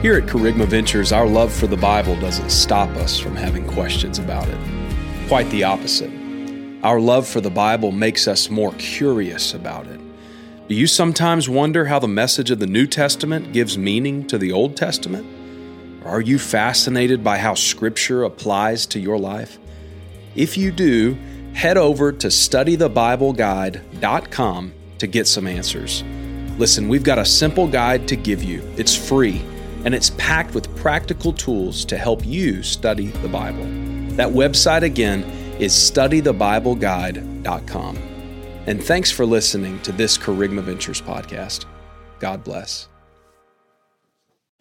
Here at Kerygma Ventures, our love for the Bible doesn't stop us from having questions about it. Quite the opposite. Our love for the Bible makes us more curious about it. Do you sometimes wonder how the message of the New Testament gives meaning to the Old Testament? Are you fascinated by how Scripture applies to your life? If you do, head over to studythebibleguide.com to get some answers. Listen, we've got a simple guide to give you. It's free, and it's packed with practical tools to help you study the Bible. That website again is studythebibleguide.com. And thanks for listening to this Kerygma Ventures podcast. God bless.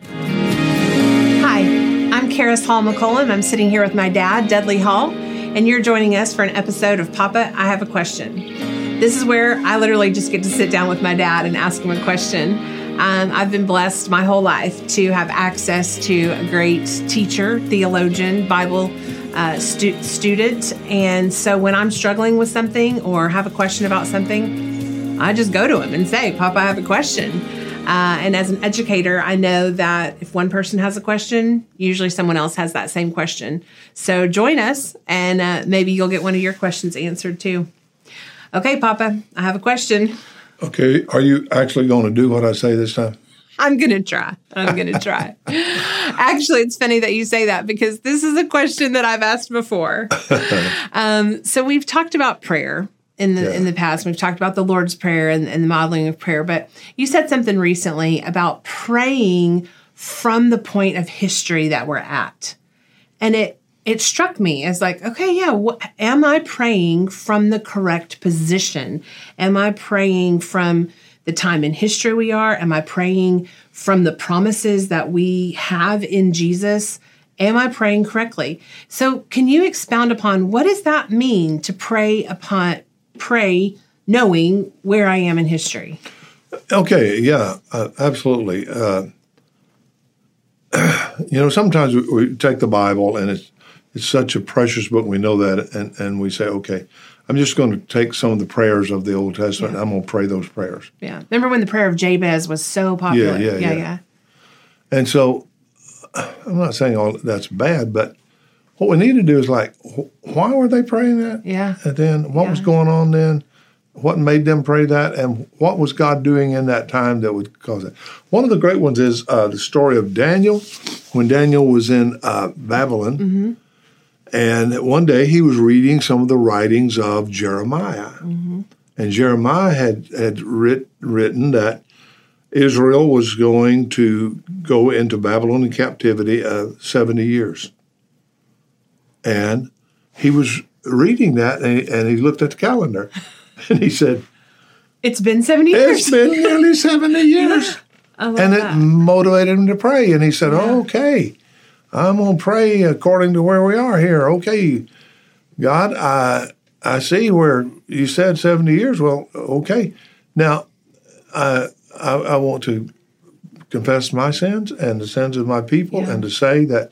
Hi, I'm Karis Hall McCollum. I'm sitting here with my dad, Dudley Hall, and you're joining us for an episode of Papa, I Have a Question. This is where I literally just get to sit down with my dad and ask him a question. Um, I've been blessed my whole life to have access to a great teacher, theologian, Bible uh, stu- student. And so when I'm struggling with something or have a question about something, I just go to him and say, Papa, I have a question. Uh, and as an educator, I know that if one person has a question, usually someone else has that same question. So join us, and uh, maybe you'll get one of your questions answered too. Okay, Papa, I have a question. Okay, are you actually going to do what I say this time? I'm going to try. I'm going to try. Actually, it's funny that you say that because this is a question that I've asked before. um, so we've talked about prayer in the yeah. in the past. We've talked about the Lord's Prayer and, and the modeling of prayer, but you said something recently about praying from the point of history that we're at, and it it struck me as like, okay, yeah, what, am I praying from the correct position? Am I praying from the time in history we are? Am I praying from the promises that we have in Jesus? Am I praying correctly? So, can you expound upon what does that mean to pray upon pray knowing where I am in history? Okay, yeah, uh, absolutely. Uh, you know, sometimes we, we, take the Bible and it's it's such a precious book. We know that, and and we say, okay, I'm just going to take some of the prayers of the Old Testament yeah. and I'm going to pray those prayers. Yeah. Remember when the prayer of Jabez was so popular? Yeah, yeah, yeah. yeah. yeah. And so I'm not saying all that's bad, but what we need to do is like, why were they praying that? Yeah. And then what was going on then? What made them pray that? And what was God doing in that time that would cause it? One of the great ones is uh, the story of Daniel. When Daniel was in uh, Babylon, mm-hmm. And one day he was reading some of the writings of Jeremiah. Mm-hmm. And Jeremiah had, had writ, written that Israel was going to go into Babylonian captivity uh, 70 years. And he was reading that and he, and he looked at the calendar and he said, It's been 70 years. It's been nearly 70 years. and that. it motivated him to pray. And he said, yeah. oh, Okay, I'm going to pray according to where we are here. Okay, God, I, I see where you said 70 years. Well, okay. Now, I, I, I want to confess my sins and the sins of my people yeah. and to say that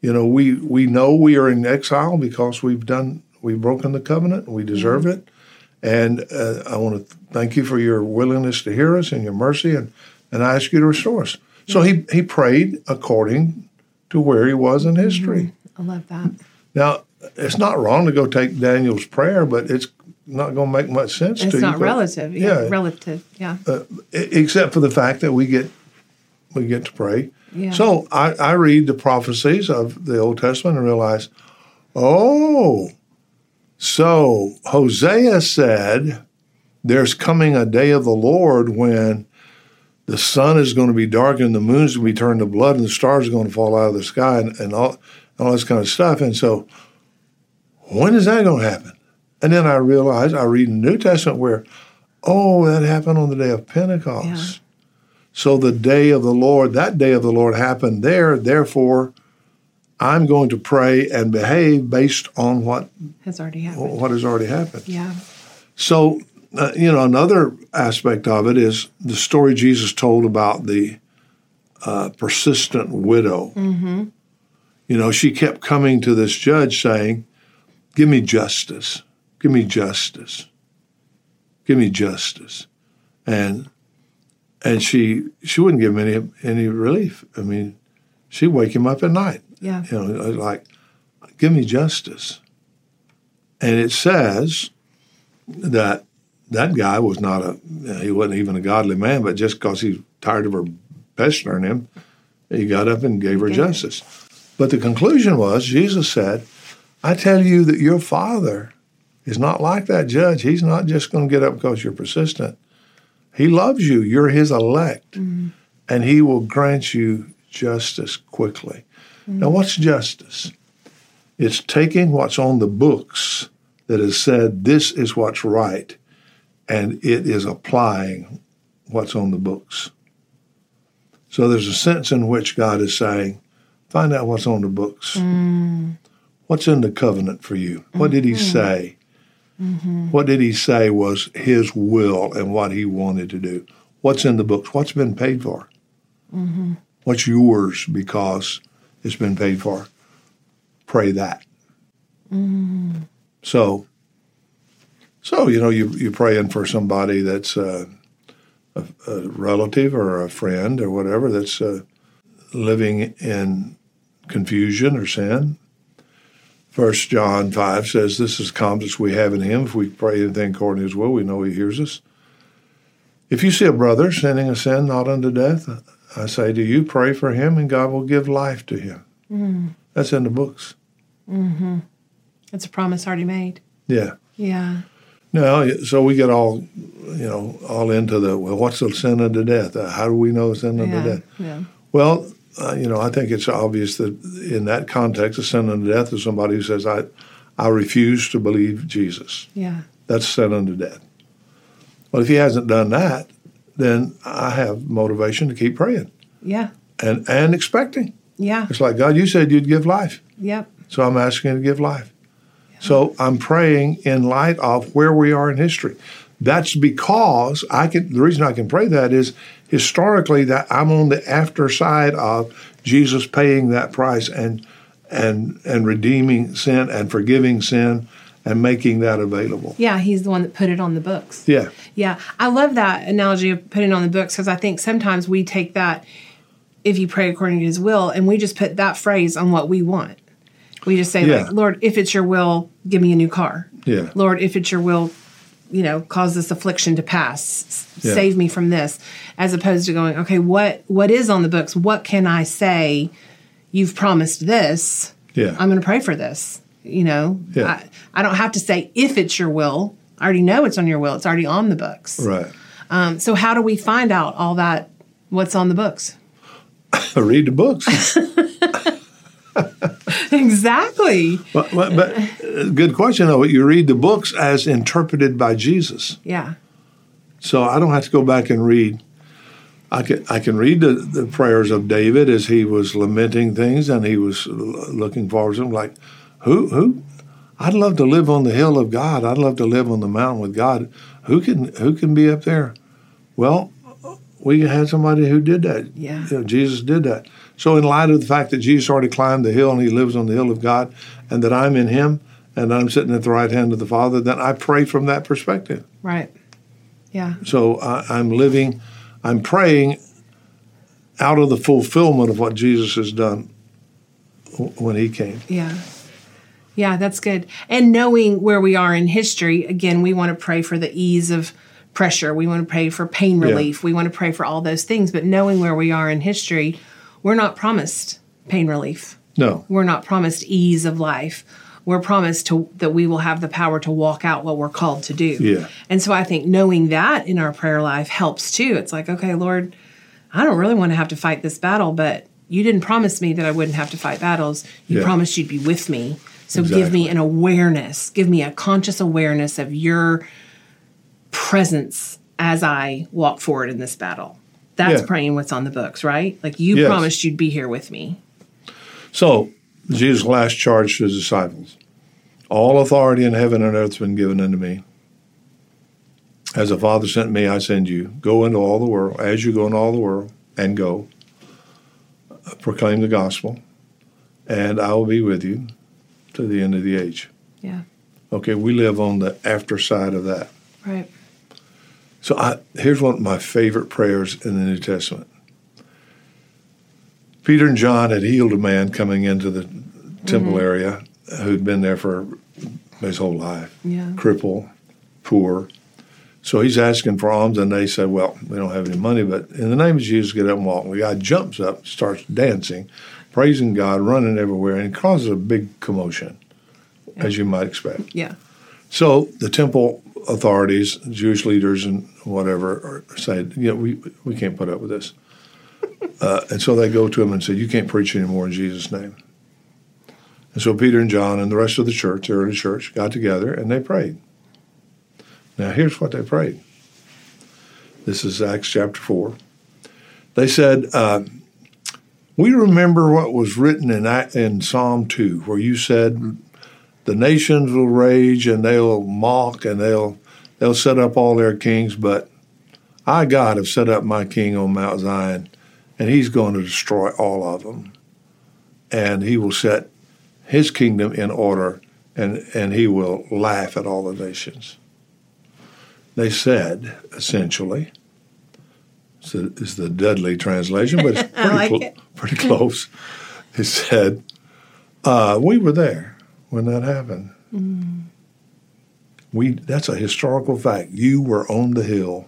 you know, we we know we are in exile because we've done we've broken the covenant and we deserve mm-hmm. it. And uh, I want to thank you for your willingness to hear us and your mercy, and and I ask you to restore us. So he he prayed according to where he was in history. Mm-hmm. I love that. Now it's not wrong to go take Daniel's prayer, but it's not going to make much sense it's to you. It's not relative. Yeah, yeah, relative. Yeah. Uh, except for the fact that we get we get to pray so I, I read the prophecies of the Old Testament and realize, oh, so Hosea said, there's coming a day of the Lord when the sun is going to be dark and the moon is going to be turned to blood and the stars are going to fall out of the sky and, and all, all this kind of stuff. And so, when is that going to happen? And then I realize I read in the New Testament where, oh, that happened on the day of Pentecost. Yeah. So the day of the Lord, that day of the Lord happened there. Therefore, I'm going to pray and behave based on what has already happened. What has already happened. Yeah. So, uh, you know, another aspect of it is the story Jesus told about the uh, persistent widow. Mm-hmm. You know, she kept coming to this judge saying, Give me justice. Give me justice. Give me justice. And and she she wouldn't give him any any relief. I mean, she'd wake him up at night. Yeah. You know, like, give me justice. And it says that that guy was not a he wasn't even a godly man, but just because he's tired of her pestering him, he got up and gave her justice. But the conclusion was Jesus said, I tell you that your father is not like that judge. He's not just going to get up because you're persistent. He loves you. You're his elect. Mm-hmm. And he will grant you justice quickly. Mm-hmm. Now, what's justice? It's taking what's on the books that has said this is what's right, and it is applying what's on the books. So there's a sense in which God is saying, find out what's on the books. Mm. What's in the covenant for you? What did he mm-hmm. say? Mm-hmm. What did he say was his will and what he wanted to do? What's in the books? What's been paid for? Mm-hmm. What's yours because it's been paid for? Pray that. Mm-hmm. So, so you know, you you're praying for somebody that's uh, a, a, relative or a friend or whatever that's uh, living in confusion or sin, First John 5 says, This is confidence we have in him. If we pray anything according to his will, we know he hears us. If you see a brother sinning a sin not unto death, I say to you, pray for him and God will give life to him. Mm. That's in the books. Mm-hmm. That's a promise already made. Yeah. Yeah. No, so we get all, you know, all into the, well, what's the sin unto death? Uh, how do we know sin unto yeah. death? Yeah. Well, uh, you know, I think it's obvious that in that context, a sin unto death is somebody who says, I, I refuse to believe Jesus. Yeah. That's sin unto death. Well, if he hasn't done that, then I have motivation to keep praying. Yeah. And and expecting. Yeah. It's like, God, you said you'd give life. Yep. So I'm asking to give life. So I'm praying in light of where we are in history. That's because I can the reason I can pray that is historically that I'm on the after side of Jesus paying that price and and and redeeming sin and forgiving sin and making that available. Yeah, he's the one that put it on the books. Yeah. Yeah. I love that analogy of putting it on the books because I think sometimes we take that if you pray according to his will and we just put that phrase on what we want. We just say yeah. like, Lord, if it's your will, give me a new car. Yeah. Lord, if it's your will, you know cause this affliction to pass. Yeah. save me from this. As opposed to going okay what what is on the books? What can i say? You've promised this. Yeah. I'm going to pray for this you know? Yeah. I, I don't have to say if it's your will. I already know it's on your will. It's already on the books. Right. Um, so how do we find out all that what's on the books? Read the books exactly. But, but, but, uh, good question though. You read the books as interpreted by Jesus. Yeah. So I don't have to go back and read. I can I can read the, the prayers of David as he was lamenting things and he was looking forward to them. Like, who who? I'd love to live on the hill of God. I'd love to live on the mountain with God. Who can who can be up there? Well, we had somebody who did that. Yeah. You know, Jesus did that. So, in light of the fact that Jesus already climbed the hill and he lives on the hill of God, and that I'm in him and I'm sitting at the right hand of the Father, then I pray from that perspective. Right. Yeah. So, I, I'm living, I'm praying out of the fulfillment of what Jesus has done when he came. Yeah. Yeah, that's good. And knowing where we are in history, again, we want to pray for the ease of pressure. We want to pray for pain relief. Yeah. We want to pray for all those things. But knowing where we are in history, we're not promised pain relief. No. We're not promised ease of life. We're promised to that we will have the power to walk out what we're called to do. Yeah. And so I think knowing that in our prayer life helps too. It's like, okay, Lord, I don't really want to have to fight this battle, but you didn't promise me that I wouldn't have to fight battles. You yeah. promised you'd be with me. So exactly. give me an awareness, give me a conscious awareness of your presence as I walk forward in this battle. That's yeah. praying what's on the books, right? Like you yes. promised you'd be here with me. So, Jesus' last charge to his disciples All authority in heaven and earth has been given unto me. As the Father sent me, I send you. Go into all the world, as you go into all the world, and go. Proclaim the gospel, and I will be with you to the end of the age. Yeah. Okay, we live on the after side of that. Right. So I, here's one of my favorite prayers in the New Testament. Peter and John had healed a man coming into the temple mm-hmm. area who'd been there for his whole life, yeah. cripple, poor. So he's asking for alms, and they say, "Well, we don't have any money, but in the name of Jesus, get up and walk." And the guy jumps up, starts dancing, praising God, running everywhere, and it causes a big commotion, yeah. as you might expect. Yeah. So the temple authorities, Jewish leaders, and whatever, are saying, "Yeah, we we can't put up with this." uh, and so they go to him and say, "You can't preach anymore in Jesus' name." And so Peter and John and the rest of the church, the early church, got together and they prayed. Now, here's what they prayed. This is Acts chapter 4. They said, uh, We remember what was written in, in Psalm 2, where you said, The nations will rage and they'll mock and they'll, they'll set up all their kings, but I, God, have set up my king on Mount Zion, and he's going to destroy all of them. And he will set his kingdom in order, and, and he will laugh at all the nations. They said, essentially, so is the Dudley translation, but it's pretty, like cl- pretty close. It said, uh, "We were there when that happened. Mm. We that's a historical fact. You were on the hill,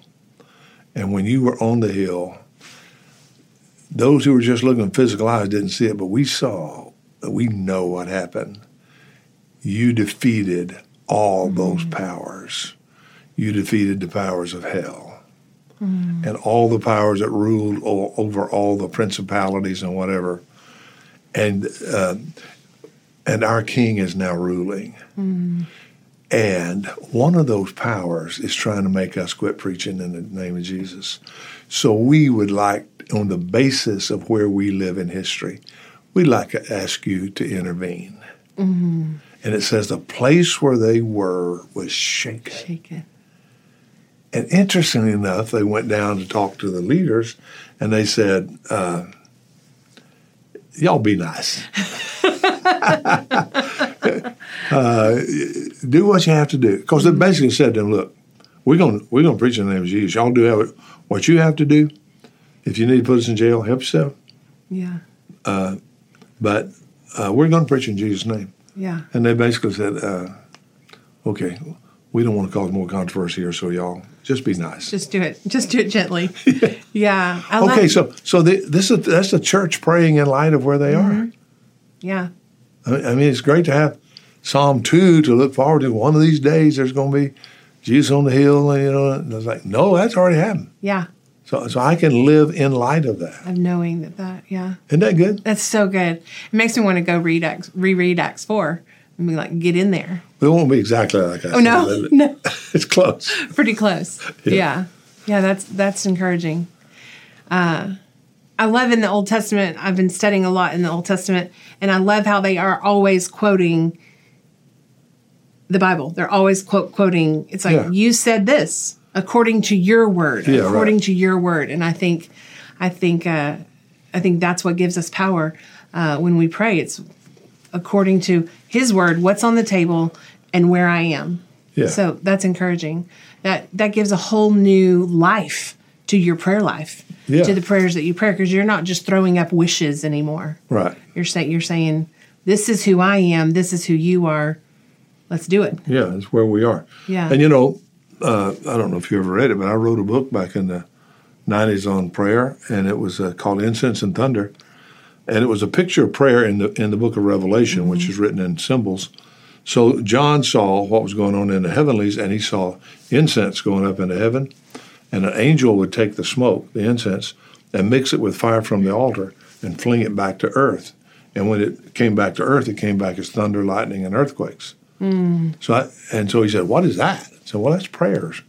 and when you were on the hill, those who were just looking physical eyes didn't see it, but we saw. That we know what happened. You defeated all mm. those powers." you defeated the powers of hell. Mm. And all the powers that ruled o- over all the principalities and whatever. And, uh, and our king is now ruling. Mm. And one of those powers is trying to make us quit preaching in the name of Jesus. So we would like, on the basis of where we live in history, we'd like to ask you to intervene. Mm-hmm. And it says the place where they were was shaken. Shaken. And interestingly enough, they went down to talk to the leaders, and they said, uh, "Y'all be nice. uh, do what you have to do." Because they basically said to them, "Look, we're going we're to preach in the name of Jesus. Y'all do have what you have to do. If you need to put us in jail, help yourself. Yeah. Uh, but uh, we're going to preach in Jesus' name. Yeah. And they basically said, uh, "Okay." we don't want to cause more controversy here, so y'all just be nice. Just do it. Just do it gently. yeah. I okay, so so the, this is that's the church praying in light of where they mm-hmm. are. Yeah. I mean, it's great to have Psalm two to look forward to. One of these days, there's going to be Jesus on the hill, and you know, and it's like, no, that's already happened. Yeah. So, so I can live in light of that. Of knowing that that, yeah. Isn't that good? That's so good. It makes me want to go read Acts, reread Acts four and be like, get in there. It won't be exactly like I oh, no, no. it's close. Pretty close. Yeah. yeah. yeah. that's that's encouraging. Uh, I love in the Old Testament. I've been studying a lot in the Old Testament, and I love how they are always quoting the Bible. They're always quote quoting. It's like yeah. you said this according to your word, yeah, according right. to your word, and I think, I think, uh, I think that's what gives us power uh, when we pray. It's according to his word, what's on the table and where I am. Yeah. So that's encouraging. That that gives a whole new life to your prayer life. Yeah. To the prayers that you pray because you're not just throwing up wishes anymore. Right. You're saying you're saying this is who I am, this is who you are. Let's do it. Yeah, that's where we are. Yeah. And you know, uh, I don't know if you ever read it, but I wrote a book back in the 90s on prayer, and it was uh, called Incense and Thunder and it was a picture of prayer in the in the book of Revelation, mm-hmm. which is written in symbols. So John saw what was going on in the heavenlies, and he saw incense going up into heaven, and an angel would take the smoke, the incense, and mix it with fire from the altar and fling it back to earth. And when it came back to earth, it came back as thunder, lightning, and earthquakes. Mm. So I, and so he said, "What is that?" So well, that's prayers.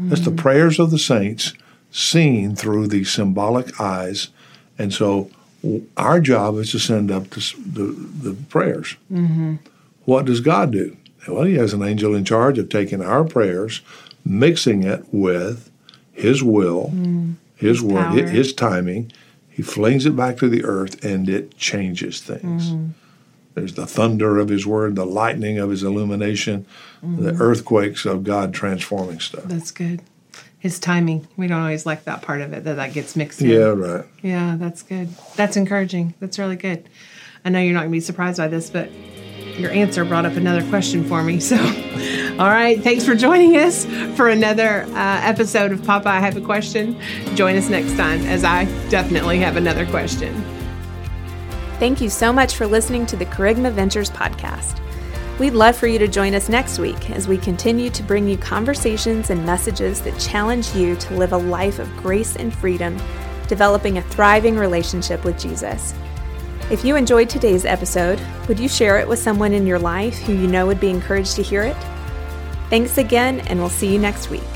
Mm. That's the mm. prayers of the saints seen through the symbolic eyes, and so our job is to send up the, the, the prayers. Mm-hmm. What does God do? Well, He has an angel in charge of taking our prayers, mixing it with His will, mm. His, his word, power. His timing. He flings it back to the earth, and it changes things. Mm-hmm. There's the thunder of His word, the lightning of His illumination, mm-hmm. the earthquakes of God transforming stuff. That's good. His timing. We don't always like that part of it that that gets mixed in. Yeah, right. Yeah, that's good. That's encouraging. That's really good. I know you're not going to be surprised by this, but your answer brought up another question for me. So, all right. Thanks for joining us for another uh, episode of Papa, I Have a Question. Join us next time as I definitely have another question. Thank you so much for listening to the Kerygma Ventures podcast. We'd love for you to join us next week as we continue to bring you conversations and messages that challenge you to live a life of grace and freedom, developing a thriving relationship with Jesus. If you enjoyed today's episode, would you share it with someone in your life who you know would be encouraged to hear it? Thanks again, and we'll see you next week.